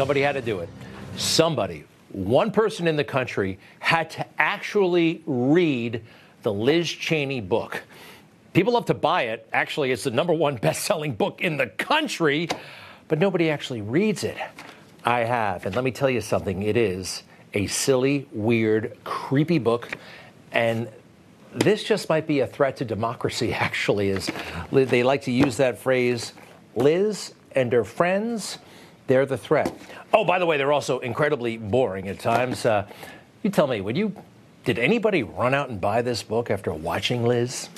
Somebody had to do it. Somebody, one person in the country, had to actually read the Liz Cheney book. People love to buy it. Actually, it's the number one best selling book in the country, but nobody actually reads it. I have. And let me tell you something it is a silly, weird, creepy book. And this just might be a threat to democracy, actually, is they like to use that phrase Liz and her friends they're the threat. Oh, by the way, they're also incredibly boring at times. Uh, you tell me, would you? Did anybody run out and buy this book after watching Liz?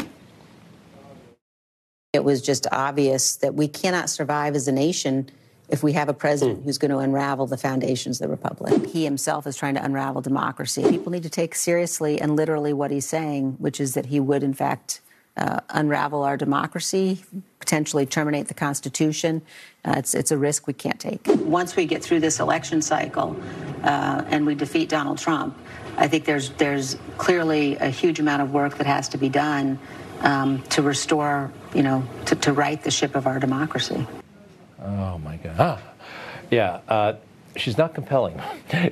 It was just obvious that we cannot survive as a nation if we have a president mm. who's going to unravel the foundations of the republic. He himself is trying to unravel democracy. People need to take seriously and literally what he's saying, which is that he would, in fact, uh, unravel our democracy, potentially terminate the Constitution. Uh, it's, it's a risk we can't take. Once we get through this election cycle uh, and we defeat Donald Trump, I think there's, there's clearly a huge amount of work that has to be done um, to restore, you know, to, to right the ship of our democracy. Oh, my God. Ah. Yeah. She's not compelling.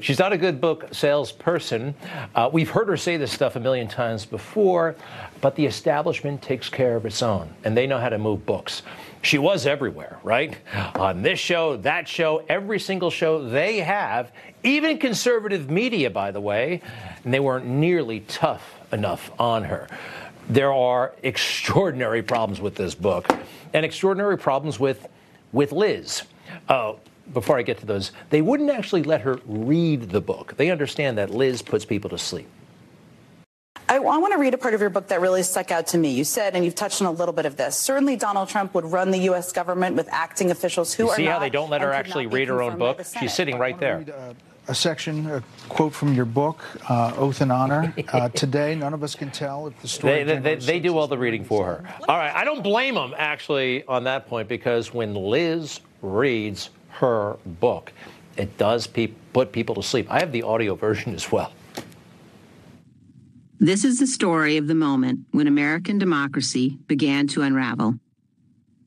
She's not a good book salesperson. Uh, we've heard her say this stuff a million times before, but the establishment takes care of its own, and they know how to move books. She was everywhere, right? On this show, that show, every single show they have, even conservative media, by the way, and they weren't nearly tough enough on her. There are extraordinary problems with this book, and extraordinary problems with with Liz. Uh, before I get to those, they wouldn't actually let her read the book. They understand that Liz puts people to sleep. I, I, want to read a part of your book that really stuck out to me. You said, and you've touched on a little bit of this. Certainly, Donald Trump would run the U.S. government with acting officials who you are see how they don't let her actually read her own book. She's sitting right there. Read, uh, a section, a quote from your book, uh, Oath and Honor. Uh, today, none of us can tell if the story. They, they, they do all the reading for her. All right, I don't blame them actually on that point because when Liz reads her book. It does pe- put people to sleep. I have the audio version as well. This is the story of the moment when American democracy began to unravel.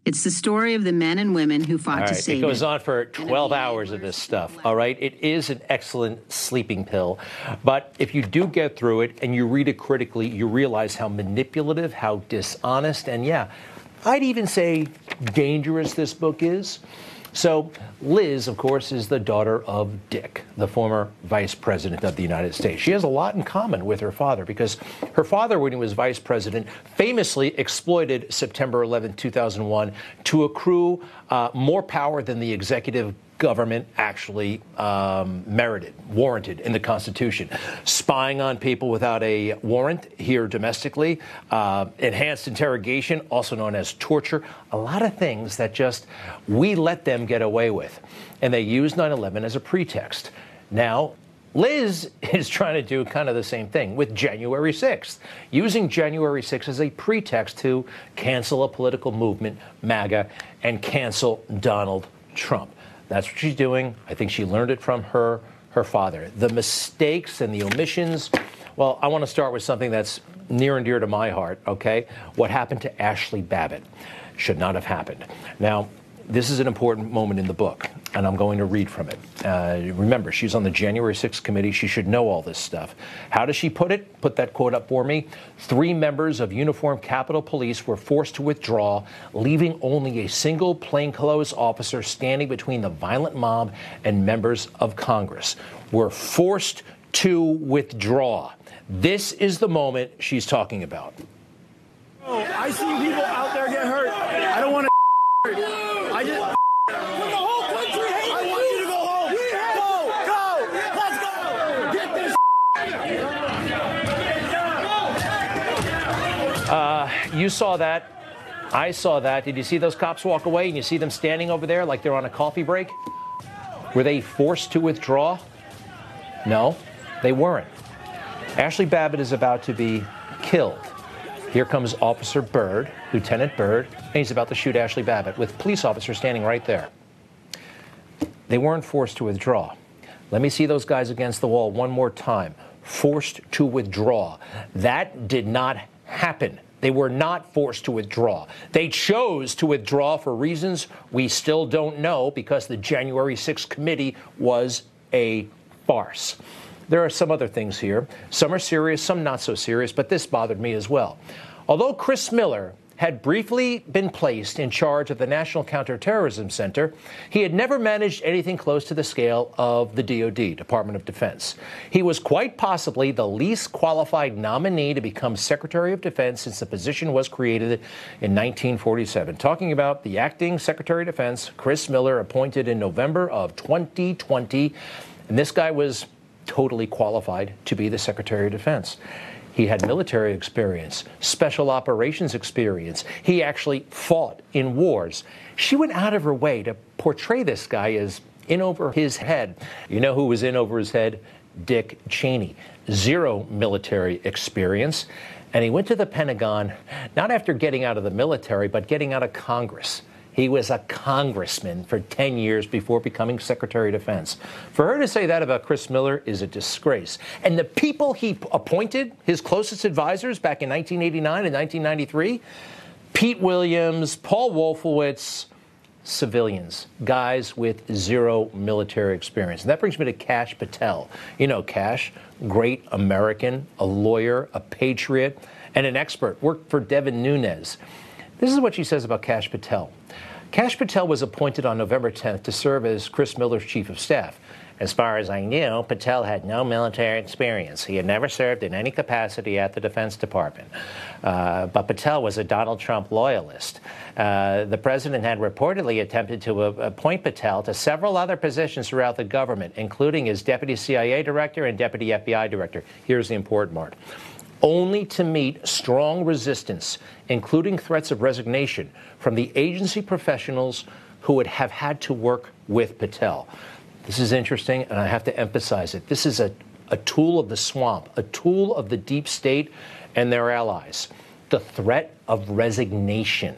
It's the story of the men and women who fought to save it. It goes on for 12 hours of this stuff, all right? It is an excellent sleeping pill. But if you do get through it and you read it critically, you realize how manipulative, how dishonest, and yeah, I'd even say dangerous this book is. So, Liz, of course, is the daughter of Dick, the former vice president of the United States. She has a lot in common with her father because her father, when he was vice president, famously exploited September 11, 2001, to accrue uh, more power than the executive government actually um, merited, warranted in the Constitution. Spying on people without a warrant here domestically, uh, enhanced interrogation, also known as torture, a lot of things that just we let them get away with. And they used 9 11 as a pretext. Now, Liz is trying to do kind of the same thing with January 6th, using January 6th as a pretext to cancel a political movement, MAGA, and cancel Donald Trump. That's what she's doing. I think she learned it from her her father. The mistakes and the omissions. Well, I want to start with something that's near and dear to my heart, okay? What happened to Ashley Babbitt should not have happened. Now, this is an important moment in the book, and I'm going to read from it. Uh, remember, she's on the January 6th committee. She should know all this stuff. How does she put it? Put that quote up for me. Three members of uniformed Capitol Police were forced to withdraw, leaving only a single plainclothes officer standing between the violent mob and members of Congress. Were forced to withdraw. This is the moment she's talking about. Oh, I see people out there get hurt. I don't want to. I just. The whole country hates I want you to go home. We have go. Go. Let's go. Get this. Uh, you saw that. I saw that. Did you see those cops walk away and you see them standing over there like they're on a coffee break? Were they forced to withdraw? No, they weren't. Ashley Babbitt is about to be killed. Here comes Officer Byrd, Lieutenant Byrd, and he's about to shoot Ashley Babbitt with police officers standing right there. They weren't forced to withdraw. Let me see those guys against the wall one more time. Forced to withdraw. That did not happen. They were not forced to withdraw. They chose to withdraw for reasons we still don't know because the January 6th committee was a farce. There are some other things here. Some are serious, some not so serious, but this bothered me as well. Although Chris Miller had briefly been placed in charge of the National Counterterrorism Center, he had never managed anything close to the scale of the DoD, Department of Defense. He was quite possibly the least qualified nominee to become Secretary of Defense since the position was created in 1947. Talking about the acting Secretary of Defense, Chris Miller, appointed in November of 2020. And this guy was totally qualified to be the Secretary of Defense. He had military experience, special operations experience. He actually fought in wars. She went out of her way to portray this guy as in over his head. You know who was in over his head? Dick Cheney. Zero military experience. And he went to the Pentagon not after getting out of the military, but getting out of Congress. He was a congressman for 10 years before becoming Secretary of Defense. For her to say that about Chris Miller is a disgrace. And the people he appointed, his closest advisors back in 1989 and 1993, Pete Williams, Paul Wolfowitz, civilians, guys with zero military experience. And that brings me to Kash Patel. You know Kash, great American, a lawyer, a patriot, and an expert, worked for Devin Nunes. This is what she says about Kash Patel. Kash Patel was appointed on November 10th to serve as Chris Miller's chief of staff. As far as I knew, Patel had no military experience. He had never served in any capacity at the Defense Department. Uh, but Patel was a Donald Trump loyalist. Uh, the president had reportedly attempted to appoint Patel to several other positions throughout the government, including as deputy CIA director and deputy FBI director. Here's the important part only to meet strong resistance, including threats of resignation, from the agency professionals who would have had to work with Patel. This is interesting, and I have to emphasize it. This is a, a tool of the swamp, a tool of the deep state and their allies. The threat of resignation.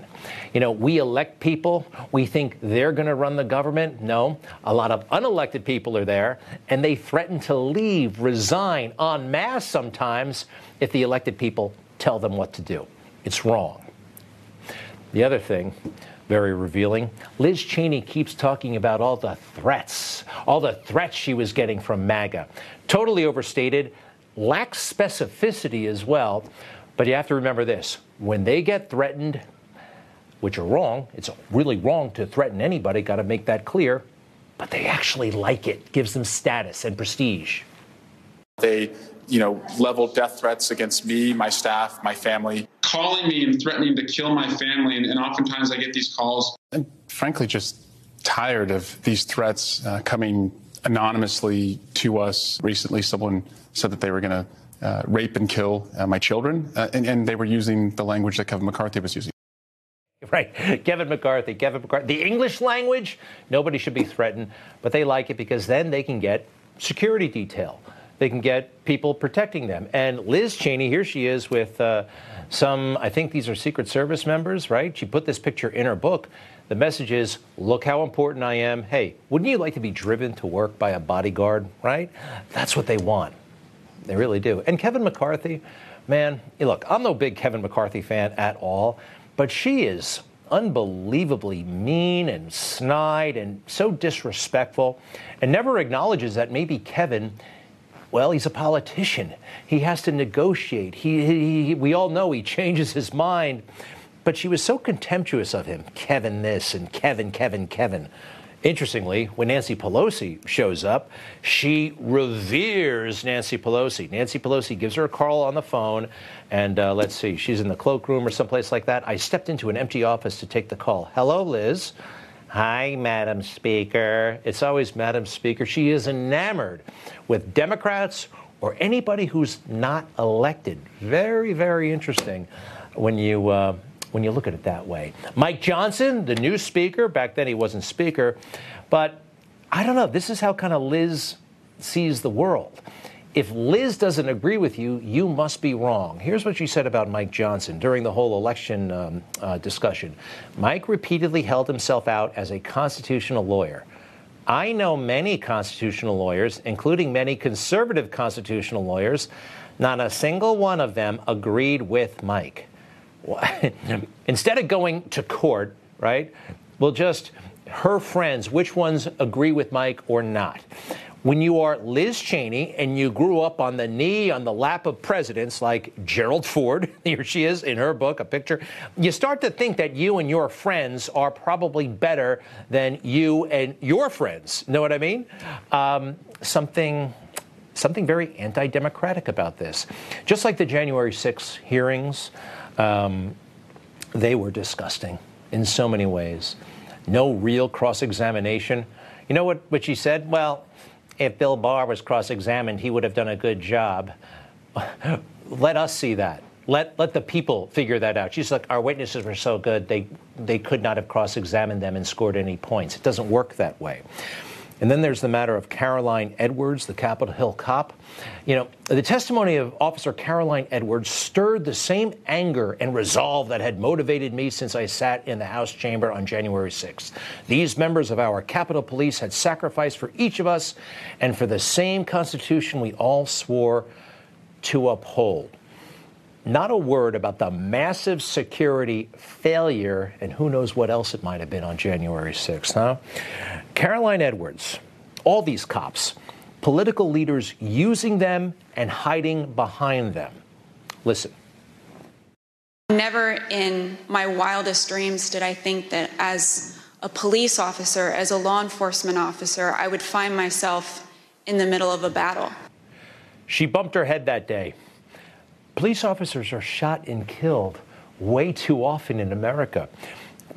You know, we elect people, we think they're going to run the government. No, a lot of unelected people are there, and they threaten to leave, resign en masse sometimes if the elected people tell them what to do. It's wrong. The other thing, very revealing, Liz Cheney keeps talking about all the threats, all the threats she was getting from MAGA. Totally overstated, lacks specificity as well. But you have to remember this when they get threatened, which are wrong, it's really wrong to threaten anybody, got to make that clear, but they actually like it, gives them status and prestige. They you know, level death threats against me, my staff, my family. Calling me and threatening to kill my family. And, and oftentimes I get these calls. I'm frankly just tired of these threats uh, coming anonymously to us. Recently, someone said that they were going to uh, rape and kill uh, my children, uh, and, and they were using the language that Kevin McCarthy was using. Right. Kevin McCarthy, Kevin McCarthy. The English language, nobody should be threatened, but they like it because then they can get security detail they can get people protecting them. And Liz Cheney, here she is with uh, some, I think these are Secret Service members, right? She put this picture in her book. The message is look how important I am. Hey, wouldn't you like to be driven to work by a bodyguard, right? That's what they want. They really do. And Kevin McCarthy, man, look, I'm no big Kevin McCarthy fan at all, but she is unbelievably mean and snide and so disrespectful and never acknowledges that maybe Kevin well, he's a politician. He has to negotiate. He, he, we all know he changes his mind. But she was so contemptuous of him Kevin this and Kevin, Kevin, Kevin. Interestingly, when Nancy Pelosi shows up, she reveres Nancy Pelosi. Nancy Pelosi gives her a call on the phone, and uh, let's see, she's in the cloakroom or someplace like that. I stepped into an empty office to take the call. Hello, Liz. Hi, Madam Speaker. It's always Madam Speaker. She is enamored with Democrats or anybody who's not elected. Very, very interesting when you uh, when you look at it that way. Mike Johnson, the new speaker, back then he wasn't speaker, but I don't know. This is how kind of Liz sees the world. If Liz doesn't agree with you, you must be wrong. Here's what she said about Mike Johnson during the whole election um, uh, discussion. Mike repeatedly held himself out as a constitutional lawyer. I know many constitutional lawyers, including many conservative constitutional lawyers. Not a single one of them agreed with Mike. Instead of going to court, right, we'll just, her friends, which ones agree with Mike or not. When you are Liz Cheney and you grew up on the knee, on the lap of presidents like Gerald Ford, here she is in her book, a picture, you start to think that you and your friends are probably better than you and your friends. Know what I mean? Um, something something very anti democratic about this. Just like the January 6 hearings, um, they were disgusting in so many ways. No real cross examination. You know what, what she said? Well, if Bill Barr was cross examined, he would have done a good job. let us see that. Let, let the people figure that out. She's like, our witnesses were so good, they, they could not have cross examined them and scored any points. It doesn't work that way. And then there's the matter of Caroline Edwards, the Capitol Hill cop. You know, the testimony of Officer Caroline Edwards stirred the same anger and resolve that had motivated me since I sat in the House chamber on January 6th. These members of our Capitol Police had sacrificed for each of us and for the same Constitution we all swore to uphold. Not a word about the massive security failure and who knows what else it might have been on January 6th, huh? Caroline Edwards, all these cops, political leaders using them and hiding behind them. Listen. Never in my wildest dreams did I think that as a police officer, as a law enforcement officer, I would find myself in the middle of a battle. She bumped her head that day. Police officers are shot and killed way too often in America.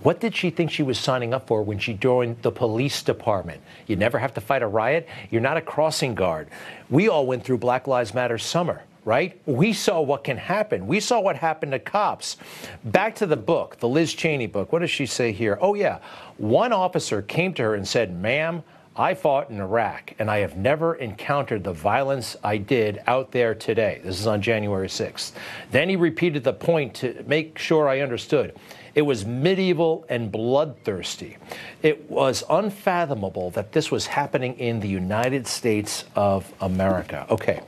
What did she think she was signing up for when she joined the police department? You never have to fight a riot. You're not a crossing guard. We all went through Black Lives Matter summer, right? We saw what can happen. We saw what happened to cops. Back to the book, the Liz Cheney book. What does she say here? Oh, yeah. One officer came to her and said, Ma'am, I fought in Iraq, and I have never encountered the violence I did out there today. This is on January 6th. Then he repeated the point to make sure I understood. It was medieval and bloodthirsty. It was unfathomable that this was happening in the United States of America. Okay,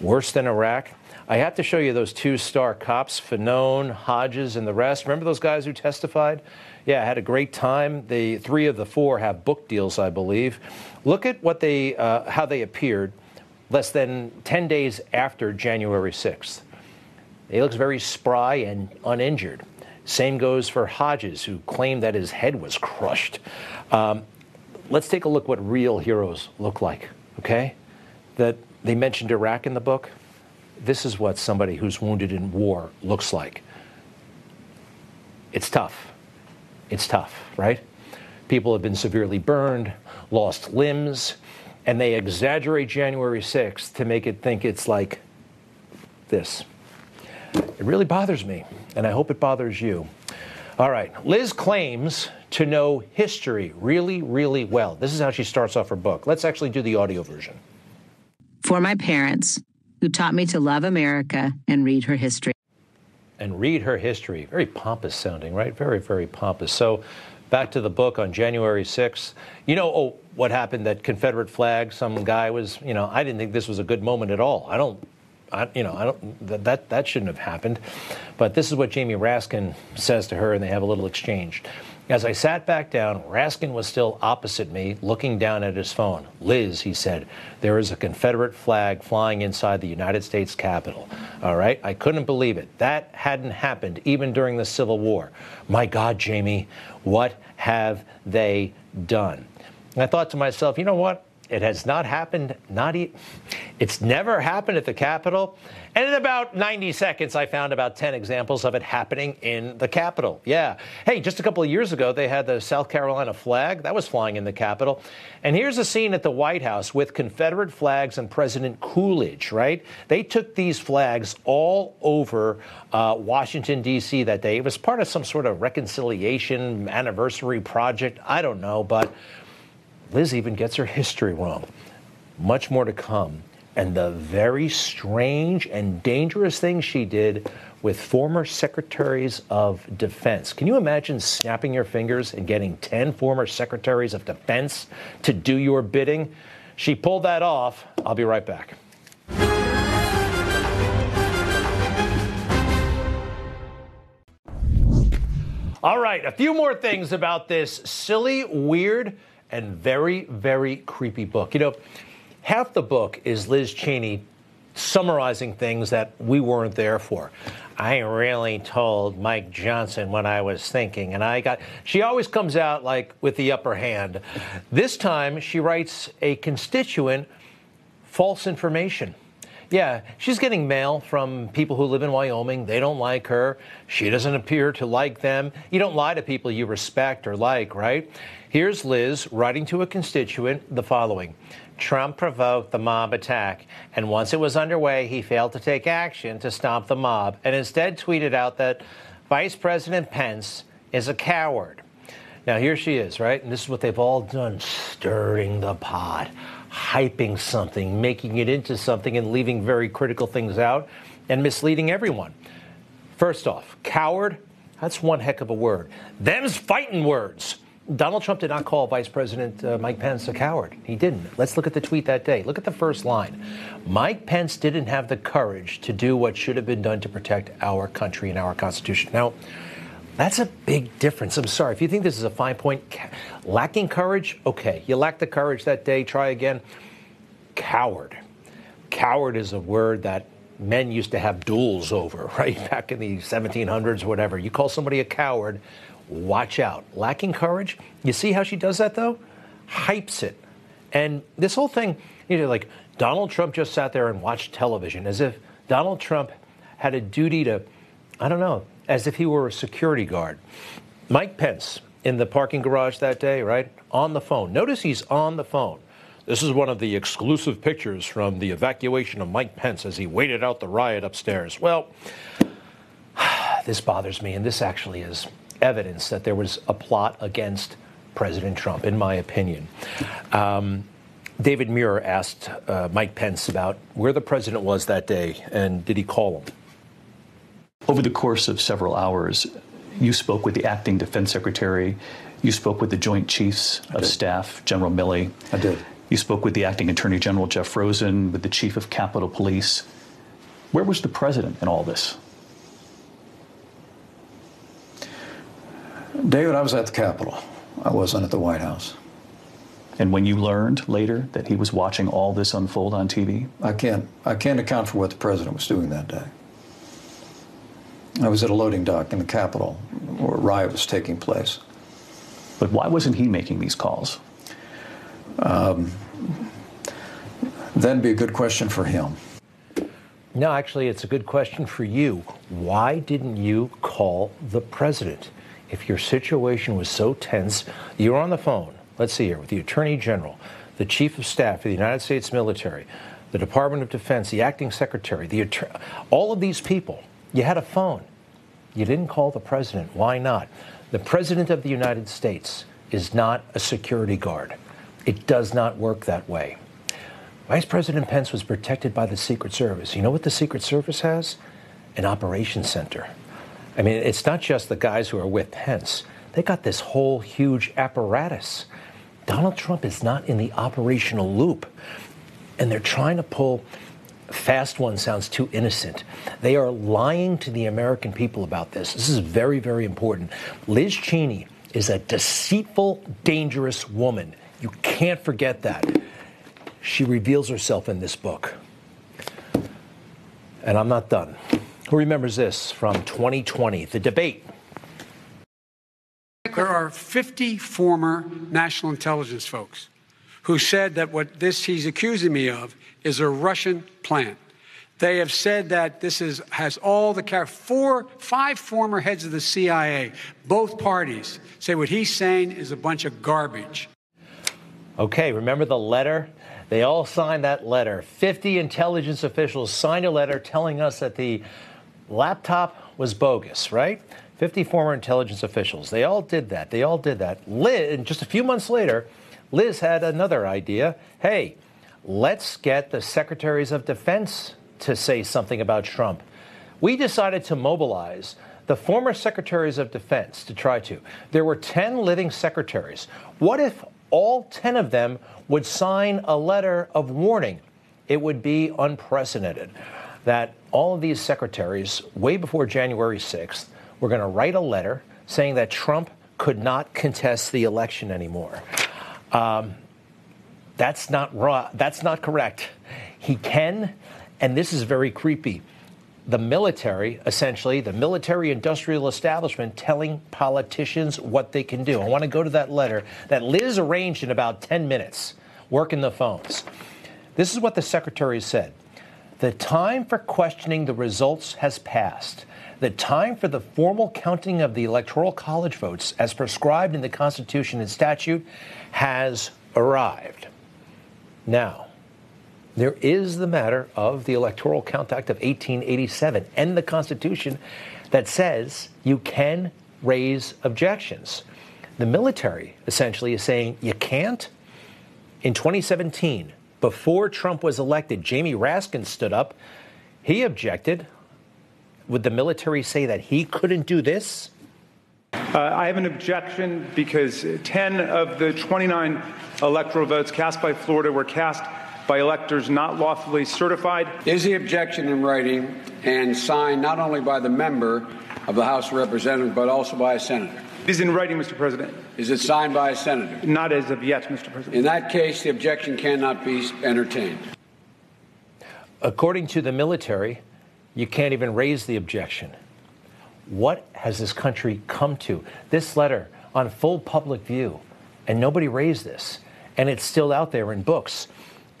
worse than Iraq? I have to show you those two star cops, Fanone, Hodges, and the rest. Remember those guys who testified? Yeah, I had a great time. The three of the four have book deals, I believe. Look at what they, uh, how they appeared less than 10 days after January 6th. He looks very spry and uninjured. Same goes for Hodges, who claimed that his head was crushed. Um, let's take a look what real heroes look like, okay? That they mentioned Iraq in the book. This is what somebody who's wounded in war looks like. It's tough. It's tough, right? People have been severely burned, lost limbs, and they exaggerate January 6th to make it think it's like this. It really bothers me, and I hope it bothers you. All right, Liz claims to know history really, really well. This is how she starts off her book. Let's actually do the audio version. For my parents, who taught me to love America and read her history and read her history. Very pompous sounding, right? Very, very pompous. So, back to the book on January 6th. You know, oh, what happened? That Confederate flag. Some guy was, you know, I didn't think this was a good moment at all. I don't. I, you know, I don't. That, that that shouldn't have happened. But this is what Jamie Raskin says to her, and they have a little exchange. As I sat back down, Raskin was still opposite me, looking down at his phone. Liz, he said, there is a Confederate flag flying inside the United States Capitol. All right? I couldn't believe it. That hadn't happened even during the Civil War. My God, Jamie, what have they done? And I thought to myself, you know what? It has not happened, not e- it's never happened at the Capitol. And in about 90 seconds, I found about 10 examples of it happening in the Capitol. Yeah. Hey, just a couple of years ago, they had the South Carolina flag that was flying in the Capitol. And here's a scene at the White House with Confederate flags and President Coolidge, right? They took these flags all over uh, Washington, D.C. that day. It was part of some sort of reconciliation anniversary project. I don't know, but Liz even gets her history wrong. Much more to come. And the very strange and dangerous thing she did with former secretaries of defense. Can you imagine snapping your fingers and getting 10 former secretaries of defense to do your bidding? She pulled that off. I'll be right back. All right, a few more things about this silly, weird, and very, very creepy book. You know, half the book is Liz Cheney summarizing things that we weren't there for. I really told Mike Johnson what I was thinking, and I got. She always comes out like with the upper hand. This time, she writes a constituent false information. Yeah, she's getting mail from people who live in Wyoming. They don't like her. She doesn't appear to like them. You don't lie to people you respect or like, right? Here's Liz writing to a constituent the following Trump provoked the mob attack, and once it was underway, he failed to take action to stop the mob and instead tweeted out that Vice President Pence is a coward. Now, here she is, right? And this is what they've all done stirring the pot, hyping something, making it into something, and leaving very critical things out and misleading everyone. First off, coward, that's one heck of a word. Them's fighting words. Donald Trump did not call Vice President uh, Mike Pence a coward. He didn't. Let's look at the tweet that day. Look at the first line. Mike Pence didn't have the courage to do what should have been done to protect our country and our Constitution. Now, that's a big difference. I'm sorry. If you think this is a fine point, lacking courage, okay. You lacked the courage that day, try again. Coward. Coward is a word that men used to have duels over, right? Back in the 1700s, whatever. You call somebody a coward, watch out. Lacking courage, you see how she does that though? Hypes it. And this whole thing, you know, like Donald Trump just sat there and watched television as if Donald Trump had a duty to, I don't know, as if he were a security guard. Mike Pence in the parking garage that day, right? On the phone. Notice he's on the phone. This is one of the exclusive pictures from the evacuation of Mike Pence as he waited out the riot upstairs. Well, this bothers me, and this actually is evidence that there was a plot against President Trump, in my opinion. Um, David Muir asked uh, Mike Pence about where the president was that day, and did he call him? Over the course of several hours, you spoke with the acting defense secretary. You spoke with the Joint Chiefs of Staff, General Milley. I did. You spoke with the acting Attorney General, Jeff Rosen, with the Chief of Capitol Police. Where was the president in all this? David, I was at the Capitol. I wasn't at the White House. And when you learned later that he was watching all this unfold on TV? I can't, I can't account for what the president was doing that day. I was at a loading dock in the Capitol where a riot was taking place. But why wasn't he making these calls? Um, that'd be a good question for him. No, actually, it's a good question for you. Why didn't you call the president? If your situation was so tense, you're on the phone, let's see here, with the Attorney General, the Chief of Staff of the United States military, the Department of Defense, the Acting Secretary, the all of these people, you had a phone. You didn't call the president. Why not? The President of the United States is not a security guard. It does not work that way. Vice President Pence was protected by the Secret Service. You know what the Secret Service has? An operations center. I mean, it's not just the guys who are with Pence. They got this whole huge apparatus. Donald Trump is not in the operational loop. And they're trying to pull fast one sounds too innocent. They are lying to the American people about this. This is very, very important. Liz Cheney is a deceitful, dangerous woman. You can't forget that. She reveals herself in this book. And I'm not done. Who remembers this from 2020, the debate? There are 50 former national intelligence folks who said that what this he's accusing me of is a Russian plant. They have said that this is, has all the four, five former heads of the CIA, both parties, say what he's saying is a bunch of garbage. Okay, remember the letter? They all signed that letter. 50 intelligence officials signed a letter telling us that the laptop was bogus, right? 50 former intelligence officials. They all did that. They all did that. And just a few months later, Liz had another idea. Hey, let's get the secretaries of defense to say something about Trump. We decided to mobilize the former secretaries of defense to try to. There were 10 living secretaries. What if all 10 of them would sign a letter of warning? It would be unprecedented that all of these secretaries, way before January 6th, were going to write a letter saying that Trump could not contest the election anymore. Um, that's not raw. That's not correct. He can and this is very creepy. The military, essentially, the military industrial establishment telling politicians what they can do. I want to go to that letter that Liz arranged in about 10 minutes, working the phones. This is what the secretary said The time for questioning the results has passed. The time for the formal counting of the Electoral College votes, as prescribed in the Constitution and statute, has arrived. Now, there is the matter of the Electoral Count Act of 1887 and the Constitution that says you can raise objections. The military essentially is saying you can't. In 2017, before Trump was elected, Jamie Raskin stood up. He objected. Would the military say that he couldn't do this? Uh, I have an objection because 10 of the 29 electoral votes cast by Florida were cast by electors not lawfully certified. Is the objection in writing and signed not only by the member of the House of Representatives, but also by a senator? It is in writing, Mr. President. Is it signed by a senator? Not as of yet, Mr. President. In that case, the objection cannot be entertained. According to the military, you can't even raise the objection. What has this country come to? This letter on full public view, and nobody raised this, and it's still out there in books.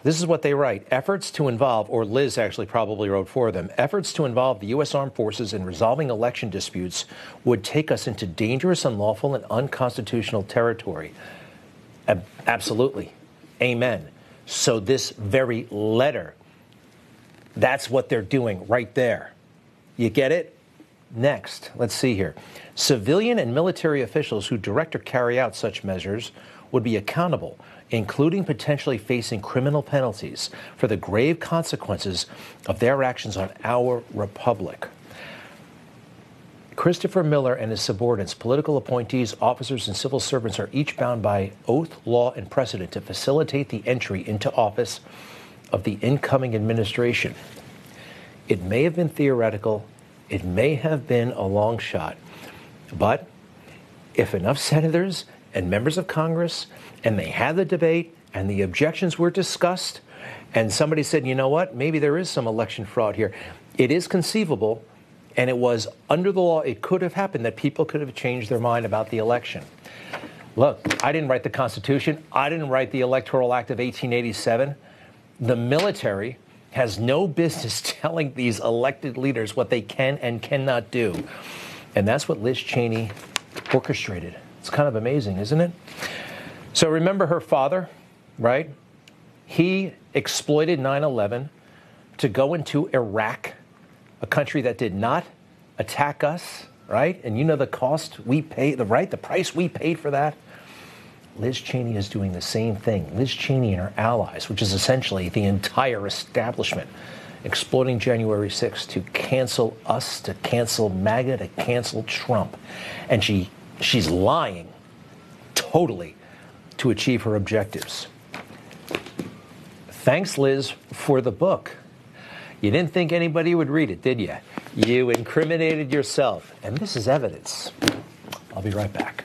This is what they write efforts to involve, or Liz actually probably wrote for them, efforts to involve the U.S. Armed Forces in resolving election disputes would take us into dangerous, unlawful, and unconstitutional territory. absolutely. Amen. So, this very letter, that's what they're doing right there. You get it? Next, let's see here. Civilian and military officials who direct or carry out such measures would be accountable including potentially facing criminal penalties for the grave consequences of their actions on our republic. Christopher Miller and his subordinates, political appointees, officers, and civil servants are each bound by oath, law, and precedent to facilitate the entry into office of the incoming administration. It may have been theoretical, it may have been a long shot, but if enough senators and members of Congress and they had the debate and the objections were discussed and somebody said, you know what, maybe there is some election fraud here. It is conceivable, and it was under the law, it could have happened that people could have changed their mind about the election. Look, I didn't write the Constitution, I didn't write the Electoral Act of 1887. The military has no business telling these elected leaders what they can and cannot do. And that's what Liz Cheney orchestrated. It's kind of amazing, isn't it? So remember her father, right? He exploited 9 11 to go into Iraq, a country that did not attack us, right? And you know the cost we paid, the right, the price we paid for that. Liz Cheney is doing the same thing. Liz Cheney and her allies, which is essentially the entire establishment, exploiting January 6th to cancel us, to cancel MAGA, to cancel Trump. And she she's lying totally to achieve her objectives. Thanks, Liz, for the book. You didn't think anybody would read it, did you? You incriminated yourself, and this is evidence. I'll be right back.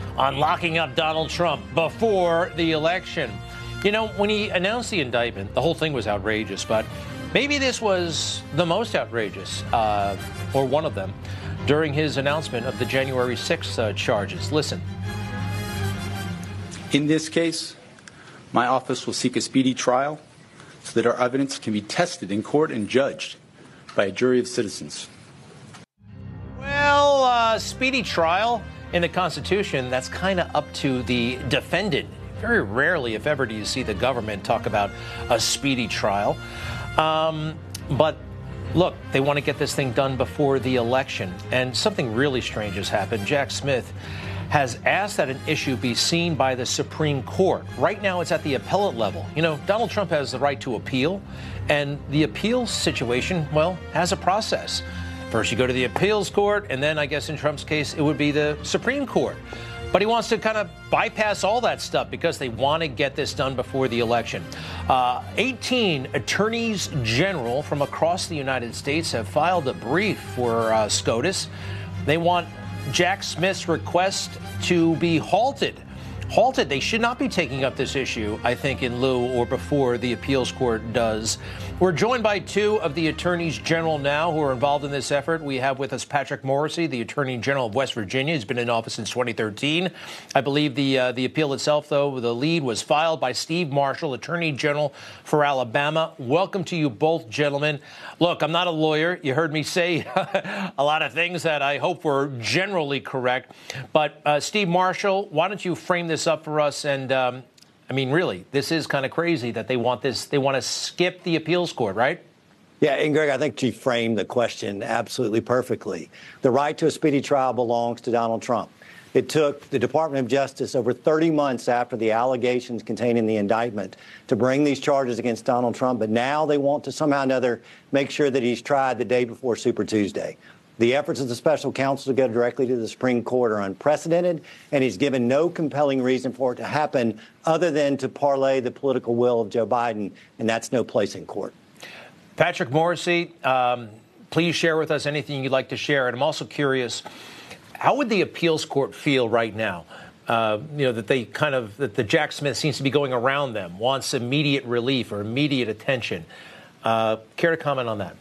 on locking up Donald Trump before the election. You know, when he announced the indictment, the whole thing was outrageous, but maybe this was the most outrageous, uh, or one of them, during his announcement of the January 6th uh, charges. Listen. In this case, my office will seek a speedy trial so that our evidence can be tested in court and judged by a jury of citizens. Well, uh, speedy trial in the Constitution, that's kind of up to the defendant. Very rarely, if ever, do you see the government talk about a speedy trial. Um, but look, they want to get this thing done before the election. And something really strange has happened. Jack Smith has asked that an issue be seen by the Supreme Court. Right now, it's at the appellate level. You know, Donald Trump has the right to appeal, and the appeal situation, well, has a process. First, you go to the appeals court, and then I guess in Trump's case, it would be the Supreme Court. But he wants to kind of bypass all that stuff because they want to get this done before the election. Uh, 18 attorneys general from across the United States have filed a brief for uh, SCOTUS. They want Jack Smith's request to be halted halted. They should not be taking up this issue, I think, in lieu or before the appeals court does. We're joined by two of the attorneys general now who are involved in this effort. We have with us Patrick Morrissey, the attorney general of West Virginia. He's been in office since 2013. I believe the uh, the appeal itself, though, the lead was filed by Steve Marshall, attorney general for Alabama. Welcome to you both, gentlemen. Look, I'm not a lawyer. You heard me say a lot of things that I hope were generally correct. But uh, Steve Marshall, why don't you frame this up for us and um, I mean, really, this is kind of crazy that they want this. They want to skip the appeals court, right? Yeah, and Greg, I think you framed the question absolutely perfectly. The right to a speedy trial belongs to Donald Trump. It took the Department of Justice over 30 months after the allegations contained in the indictment to bring these charges against Donald Trump, but now they want to somehow or another make sure that he's tried the day before Super Tuesday. The efforts of the special counsel to go directly to the Supreme Court are unprecedented, and he's given no compelling reason for it to happen other than to parlay the political will of Joe Biden, and that's no place in court. Patrick Morrissey, um, please share with us anything you'd like to share. And I'm also curious, how would the appeals court feel right now? Uh, you know that they kind of that the Jack Smith seems to be going around them, wants immediate relief or immediate attention. Uh, care to comment on that?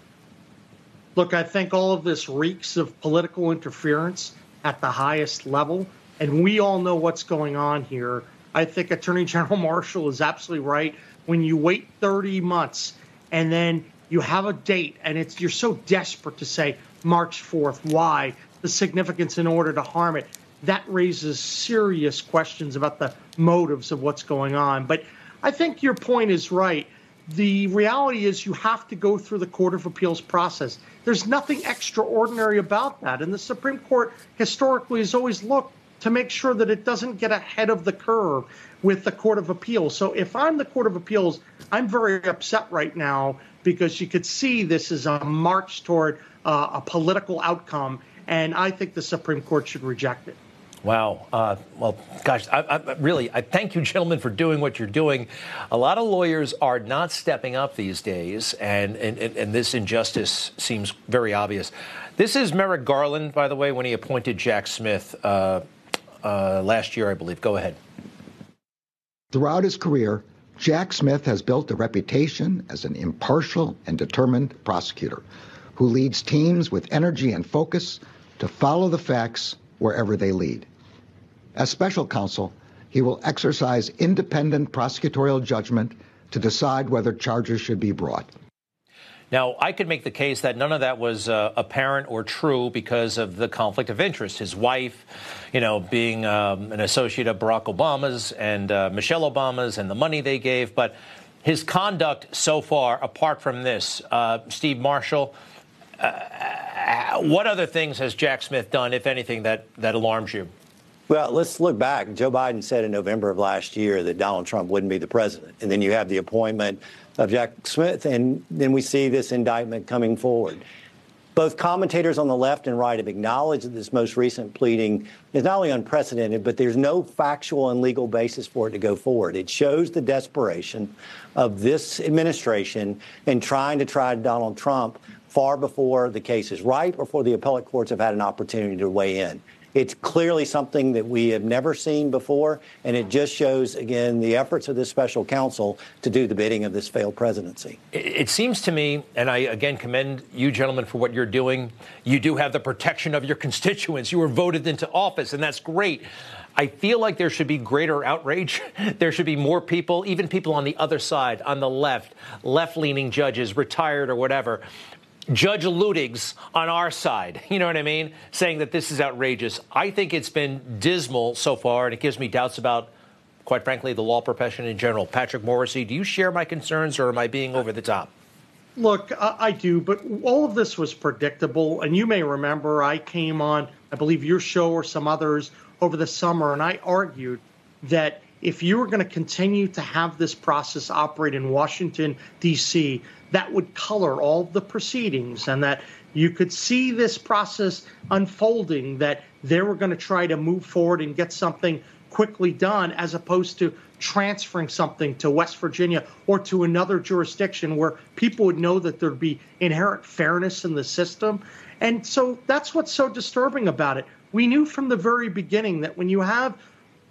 Look, I think all of this reeks of political interference at the highest level, and we all know what's going on here. I think Attorney General Marshall is absolutely right. When you wait 30 months and then you have a date, and it's you're so desperate to say March 4th, why the significance in order to harm it, that raises serious questions about the motives of what's going on. But I think your point is right the reality is you have to go through the Court of Appeals process. There's nothing extraordinary about that. And the Supreme Court historically has always looked to make sure that it doesn't get ahead of the curve with the Court of Appeals. So if I'm the Court of Appeals, I'm very upset right now because you could see this is a march toward uh, a political outcome. And I think the Supreme Court should reject it. Wow. Uh, well, gosh, I, I, really, I thank you, gentlemen, for doing what you're doing. A lot of lawyers are not stepping up these days, and, and, and this injustice seems very obvious. This is Merrick Garland, by the way, when he appointed Jack Smith uh, uh, last year, I believe. Go ahead. Throughout his career, Jack Smith has built a reputation as an impartial and determined prosecutor who leads teams with energy and focus to follow the facts wherever they lead. As special counsel, he will exercise independent prosecutorial judgment to decide whether charges should be brought. Now, I could make the case that none of that was uh, apparent or true because of the conflict of interest. His wife, you know, being um, an associate of Barack Obama's and uh, Michelle Obama's and the money they gave. But his conduct so far, apart from this, uh, Steve Marshall, uh, what other things has Jack Smith done, if anything, that, that alarms you? Well, let's look back. Joe Biden said in November of last year that Donald Trump wouldn't be the president. And then you have the appointment of Jack Smith, and then we see this indictment coming forward. Both commentators on the left and right have acknowledged that this most recent pleading is not only unprecedented, but there's no factual and legal basis for it to go forward. It shows the desperation of this administration in trying to try Donald Trump far before the case is ripe or before the appellate courts have had an opportunity to weigh in. It's clearly something that we have never seen before, and it just shows, again, the efforts of this special counsel to do the bidding of this failed presidency. It seems to me, and I again commend you gentlemen for what you're doing, you do have the protection of your constituents. You were voted into office, and that's great. I feel like there should be greater outrage. There should be more people, even people on the other side, on the left, left leaning judges, retired or whatever, Judge Luttig's on our side, you know what I mean, saying that this is outrageous. I think it's been dismal so far, and it gives me doubts about, quite frankly, the law profession in general. Patrick Morrisey, do you share my concerns, or am I being over the top? Look, I do, but all of this was predictable. And you may remember I came on, I believe, your show or some others over the summer, and I argued that if you were going to continue to have this process operate in Washington, D.C., that would color all the proceedings and that you could see this process unfolding that they were going to try to move forward and get something quickly done as opposed to transferring something to West Virginia or to another jurisdiction where people would know that there'd be inherent fairness in the system. And so that's what's so disturbing about it. We knew from the very beginning that when you have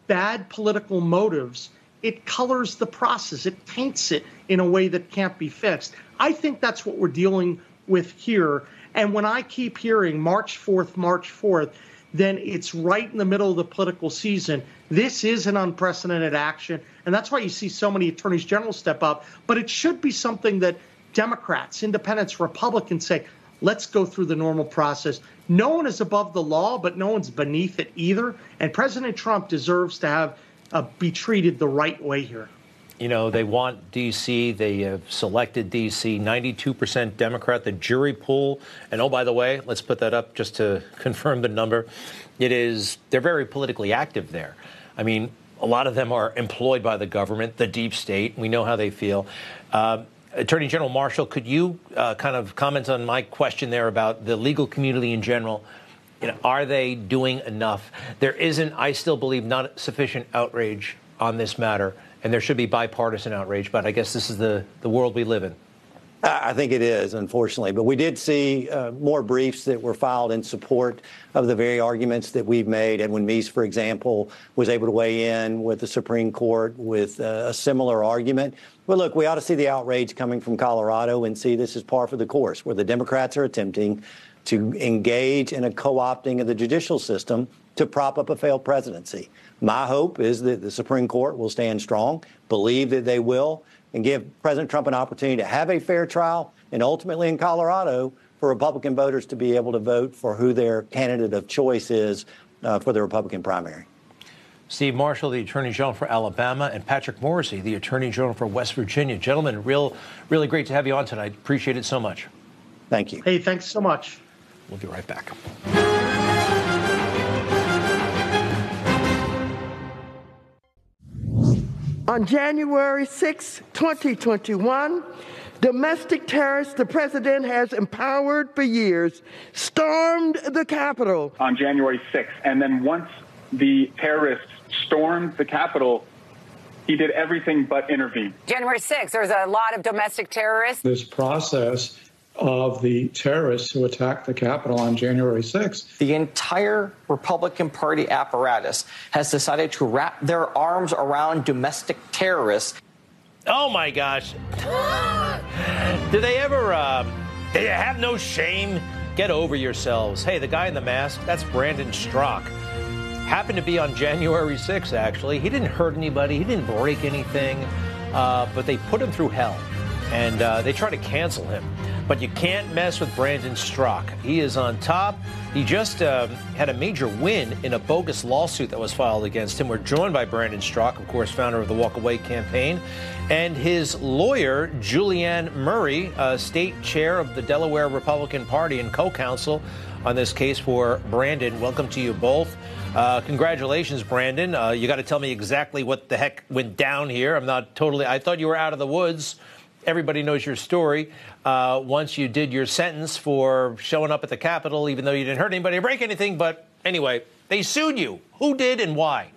bad political motives, it colors the process, it taints it in a way that can't be fixed. I think that's what we're dealing with here. And when I keep hearing March 4th, March 4th, then it's right in the middle of the political season. This is an unprecedented action. And that's why you see so many attorneys general step up. But it should be something that Democrats, independents, Republicans say, let's go through the normal process. No one is above the law, but no one's beneath it either. And President Trump deserves to have uh, be treated the right way here. You know, they want D.C., they have selected D.C., 92% Democrat. The jury pool, and oh, by the way, let's put that up just to confirm the number. It is, they're very politically active there. I mean, a lot of them are employed by the government, the deep state. We know how they feel. Uh, Attorney General Marshall, could you uh, kind of comment on my question there about the legal community in general? You know, are they doing enough? There isn't, I still believe, not sufficient outrage on this matter and there should be bipartisan outrage. But I guess this is the, the world we live in. I think it is, unfortunately. But we did see uh, more briefs that were filed in support of the very arguments that we've made. Edwin Meese, for example, was able to weigh in with the Supreme Court with uh, a similar argument. But look, we ought to see the outrage coming from Colorado and see this as par for the course, where the Democrats are attempting to engage in a co opting of the judicial system to prop up a failed presidency. My hope is that the Supreme Court will stand strong, believe that they will, and give President Trump an opportunity to have a fair trial, and ultimately in Colorado, for Republican voters to be able to vote for who their candidate of choice is uh, for the Republican primary. Steve Marshall, the Attorney General for Alabama, and Patrick Morrisey, the Attorney General for West Virginia. Gentlemen, real, really great to have you on tonight. Appreciate it so much. Thank you. Hey, thanks so much. We'll be right back. On January 6, 2021, domestic terrorists the president has empowered for years stormed the Capitol. On January 6th. And then once the terrorists stormed the Capitol, he did everything but intervene. January 6th, there's a lot of domestic terrorists. This process of the terrorists who attacked the Capitol on January 6th. The entire Republican Party apparatus has decided to wrap their arms around domestic terrorists. Oh my gosh. Do they ever, uh, they have no shame? Get over yourselves. Hey, the guy in the mask, that's Brandon Straka. Happened to be on January 6th, actually. He didn't hurt anybody, he didn't break anything, uh, but they put him through hell. And uh, they try to cancel him. But you can't mess with Brandon Straka. He is on top. He just uh, had a major win in a bogus lawsuit that was filed against him. We're joined by Brandon Straka, of course, founder of the Walk Away campaign, and his lawyer, Julianne Murray, uh, state chair of the Delaware Republican Party and co counsel on this case for Brandon. Welcome to you both. Uh, congratulations, Brandon. Uh, you got to tell me exactly what the heck went down here. I'm not totally. I thought you were out of the woods. Everybody knows your story. Uh, once you did your sentence for showing up at the Capitol, even though you didn't hurt anybody or break anything. But anyway, they sued you. Who did and why?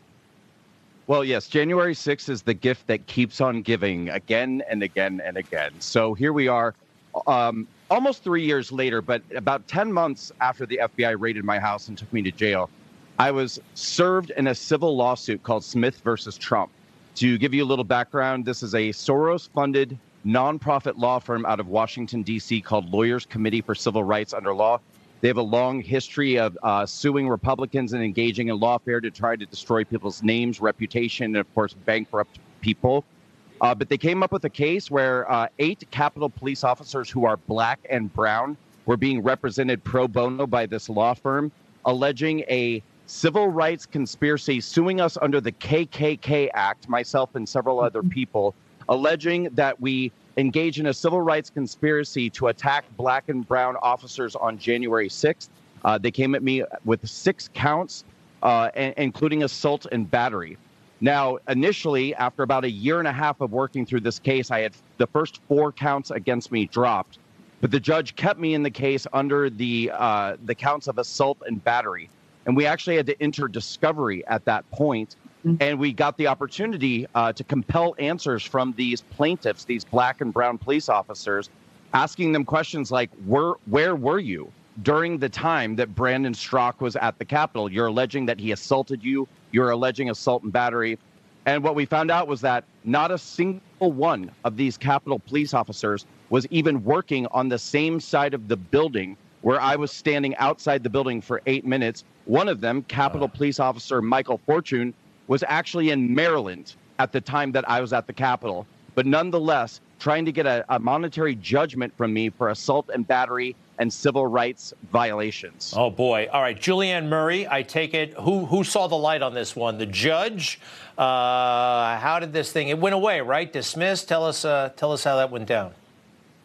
Well, yes, January 6th is the gift that keeps on giving again and again and again. So here we are, um, almost three years later, but about 10 months after the FBI raided my house and took me to jail, I was served in a civil lawsuit called Smith versus Trump. To give you a little background, this is a Soros funded nonprofit law firm out of Washington, D.C., called Lawyers Committee for Civil Rights Under Law. They have a long history of uh, suing Republicans and engaging in lawfare to try to destroy people's names, reputation, and of course, bankrupt people. Uh, but they came up with a case where uh, eight Capitol police officers who are black and brown were being represented pro bono by this law firm, alleging a civil rights conspiracy, suing us under the KKK Act, myself and several other people, alleging that we engage in a civil rights conspiracy to attack black and brown officers on January 6th. Uh, they came at me with six counts, uh, a- including assault and battery. Now, initially, after about a year and a half of working through this case, I had the first four counts against me dropped, but the judge kept me in the case under the uh, the counts of assault and battery, and we actually had to enter discovery at that point and we got the opportunity uh, to compel answers from these plaintiffs, these black and brown police officers, asking them questions like, where, where were you during the time that Brandon Straka was at the Capitol? You're alleging that he assaulted you. You're alleging assault and battery. And what we found out was that not a single one of these Capitol police officers was even working on the same side of the building where I was standing outside the building for eight minutes. One of them, Capitol Police Officer Michael Fortune, was actually in Maryland at the time that I was at the Capitol. But nonetheless, trying to get a, a monetary judgment from me for assault and battery and civil rights violations. Oh boy! All right, Julianne Murray. I take it. Who who saw the light on this one? The judge. Uh, how did this thing? It went away, right? Dismissed. Tell us. Uh, tell us how that went down.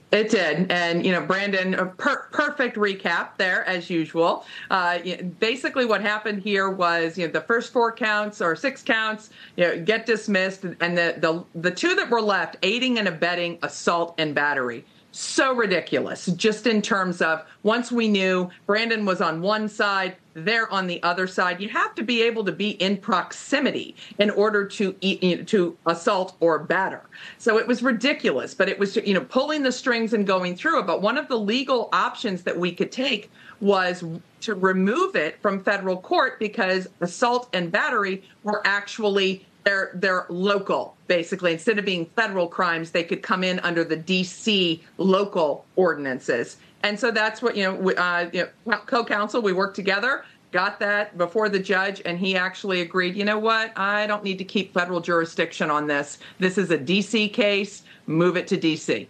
It did, and you know, Brandon, a per- perfect recap there as usual. Uh, basically, what happened here was, you know, the first four counts or six counts, you know, get dismissed, and the the the two that were left, aiding and abetting assault and battery. So ridiculous, just in terms of once we knew Brandon was on one side, they're on the other side. You have to be able to be in proximity in order to know, to assault or batter. So it was ridiculous, but it was you know pulling the strings and going through it. But one of the legal options that we could take was to remove it from federal court because assault and battery were actually they're they're local basically. Instead of being federal crimes they could come in under the DC local ordinances. And so that's what you know, we, uh, you know co-counsel we worked together got that before the judge and he actually agreed you know what? I don't need to keep federal jurisdiction on this. This is a DC case. Move it to DC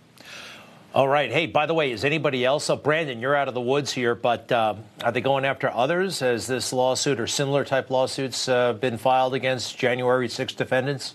all right. Hey, by the way, is anybody else? up? Brandon, you're out of the woods here, but uh, are they going after others? Has this lawsuit or similar type lawsuits uh, been filed against January 6 defendants?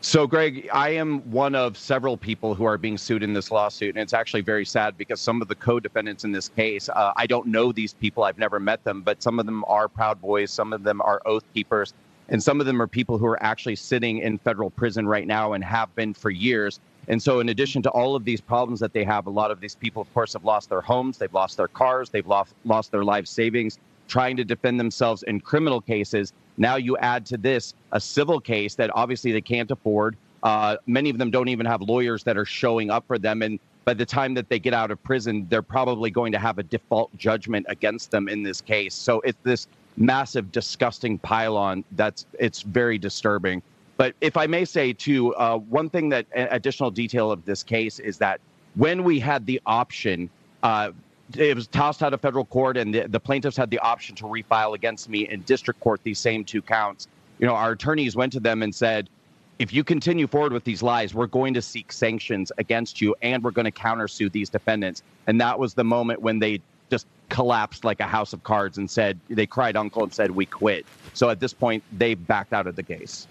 So, Greg, I am one of several people who are being sued in this lawsuit. And it's actually very sad because some of the co defendants in this case, uh, I don't know these people, I've never met them, but some of them are Proud Boys, some of them are Oath Keepers, and some of them are people who are actually sitting in federal prison right now and have been for years. And so, in addition to all of these problems that they have, a lot of these people, of course, have lost their homes, they've lost their cars, they've lost, lost their life savings trying to defend themselves in criminal cases. Now you add to this a civil case that obviously they can't afford. Uh, many of them don't even have lawyers that are showing up for them. And by the time that they get out of prison, they're probably going to have a default judgment against them in this case. So it's this massive, disgusting pylon that's it's very disturbing. But if I may say, too, uh, one thing that additional detail of this case is that when we had the option, uh, it was tossed out of federal court, and the, the plaintiffs had the option to refile against me in district court these same two counts. You know, our attorneys went to them and said, if you continue forward with these lies, we're going to seek sanctions against you and we're going to countersue these defendants. And that was the moment when they just collapsed like a house of cards and said, they cried uncle and said, we quit. So at this point, they backed out of the case.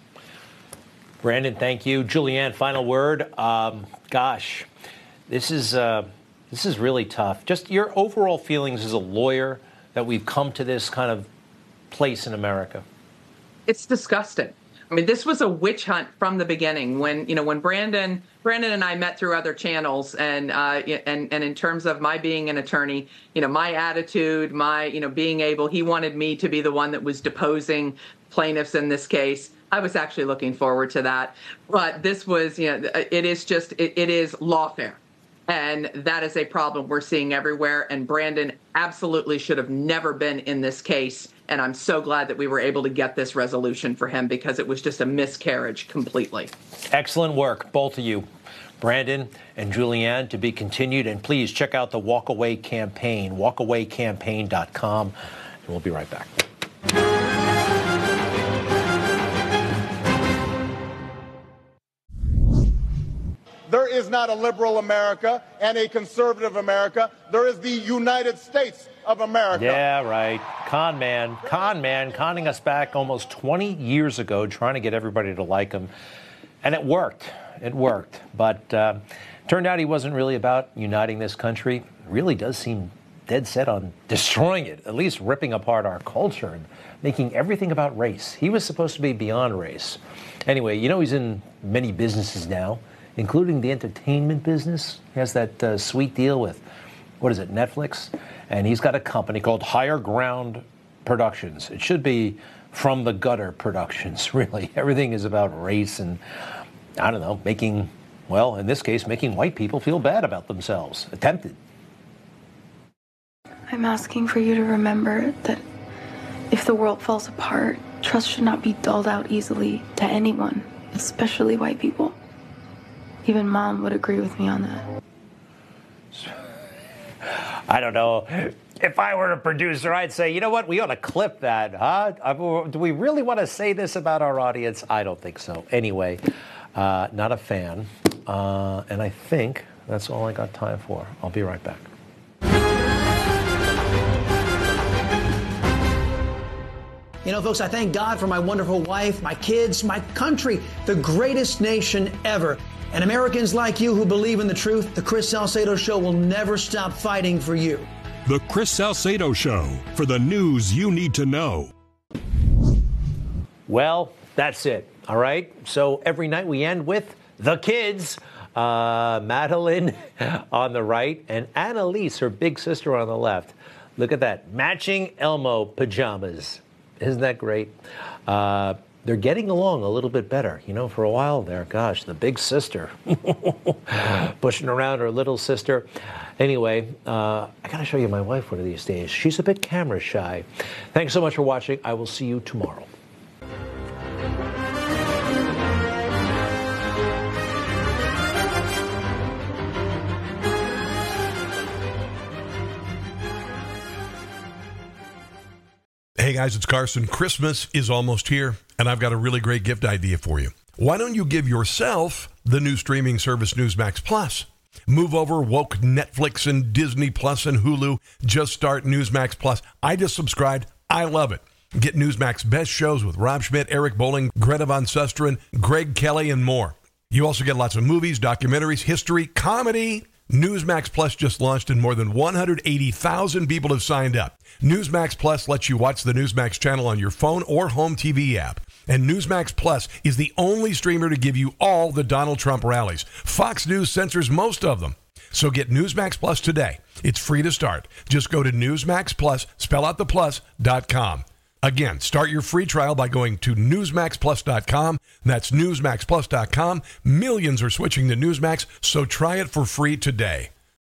Brandon, thank you. Julianne, final word. Um, gosh, this is. Uh, this is really tough. Just your overall feelings as a lawyer that we've come to this kind of place in America. It's disgusting. I mean, this was a witch hunt from the beginning. When you know, when Brandon, Brandon and I met through other channels, and uh, and and in terms of my being an attorney, you know, my attitude, my you know, being able, he wanted me to be the one that was deposing plaintiffs in this case. I was actually looking forward to that, but this was, you know, uh, it is just, it, it is lawfare. And that is a problem we're seeing everywhere. And Brandon absolutely should have never been in this case. And I'm so glad that we were able to get this resolution for him because it was just a miscarriage completely. Excellent work, both of you. Brandon and Julianne to be continued. And please check out the Walkaway campaign, walkawaycampaign.com. And we'll be right back. There is not a liberal America and a conservative America. There is the United States of America. Yeah, right. Con man, con man, conning us back almost 20 years ago, trying to get everybody to like him. And it worked. It worked. But uh, turned out he wasn't really about uniting this country. Really does seem dead set on destroying it, at least ripping apart our culture and making everything about race. He was supposed to be beyond race. Anyway, you know he's in many businesses now including the entertainment business. He has that uh, sweet deal with, what is it, Netflix? And he's got a company called Higher Ground Productions. It should be From the Gutter Productions, really. Everything is about race and, I don't know, making, well, in this case, making white people feel bad about themselves. Attempted. I'm asking for you to remember that if the world falls apart, trust should not be dulled out easily to anyone, especially white people. Even mom would agree with me on that. I don't know. If I were a producer, I'd say, you know what, we ought to clip that, huh? Do we really want to say this about our audience? I don't think so. Anyway, uh, not a fan. Uh, and I think that's all I got time for. I'll be right back. You know, folks, I thank God for my wonderful wife, my kids, my country, the greatest nation ever. And Americans like you who believe in the truth, the Chris Salcedo Show will never stop fighting for you. The Chris Salcedo Show for the news you need to know. Well, that's it. All right. So every night we end with the kids. Uh, Madeline on the right and Annalise, her big sister, on the left. Look at that. Matching Elmo pajamas. Isn't that great? Uh, they're getting along a little bit better. You know, for a while there, gosh, the big sister pushing around her little sister. Anyway, uh, I got to show you my wife one of these days. She's a bit camera shy. Thanks so much for watching. I will see you tomorrow. Hey guys, it's Carson. Christmas is almost here, and I've got a really great gift idea for you. Why don't you give yourself the new streaming service Newsmax Plus? Move over woke Netflix and Disney Plus and Hulu. Just start Newsmax Plus. I just subscribed. I love it. Get Newsmax best shows with Rob Schmitt, Eric Bolling, Greta Van Susteren, Greg Kelly, and more. You also get lots of movies, documentaries, history, comedy. Newsmax Plus just launched and more than 180,000 people have signed up. Newsmax Plus lets you watch the Newsmax channel on your phone or home TV app. And Newsmax Plus is the only streamer to give you all the Donald Trump rallies. Fox News censors most of them. So get Newsmax Plus today. It's free to start. Just go to Newsmax Plus, spell out the plus, dot com. Again, start your free trial by going to NewsmaxPlus.com. That's NewsmaxPlus.com. Millions are switching to Newsmax, so try it for free today.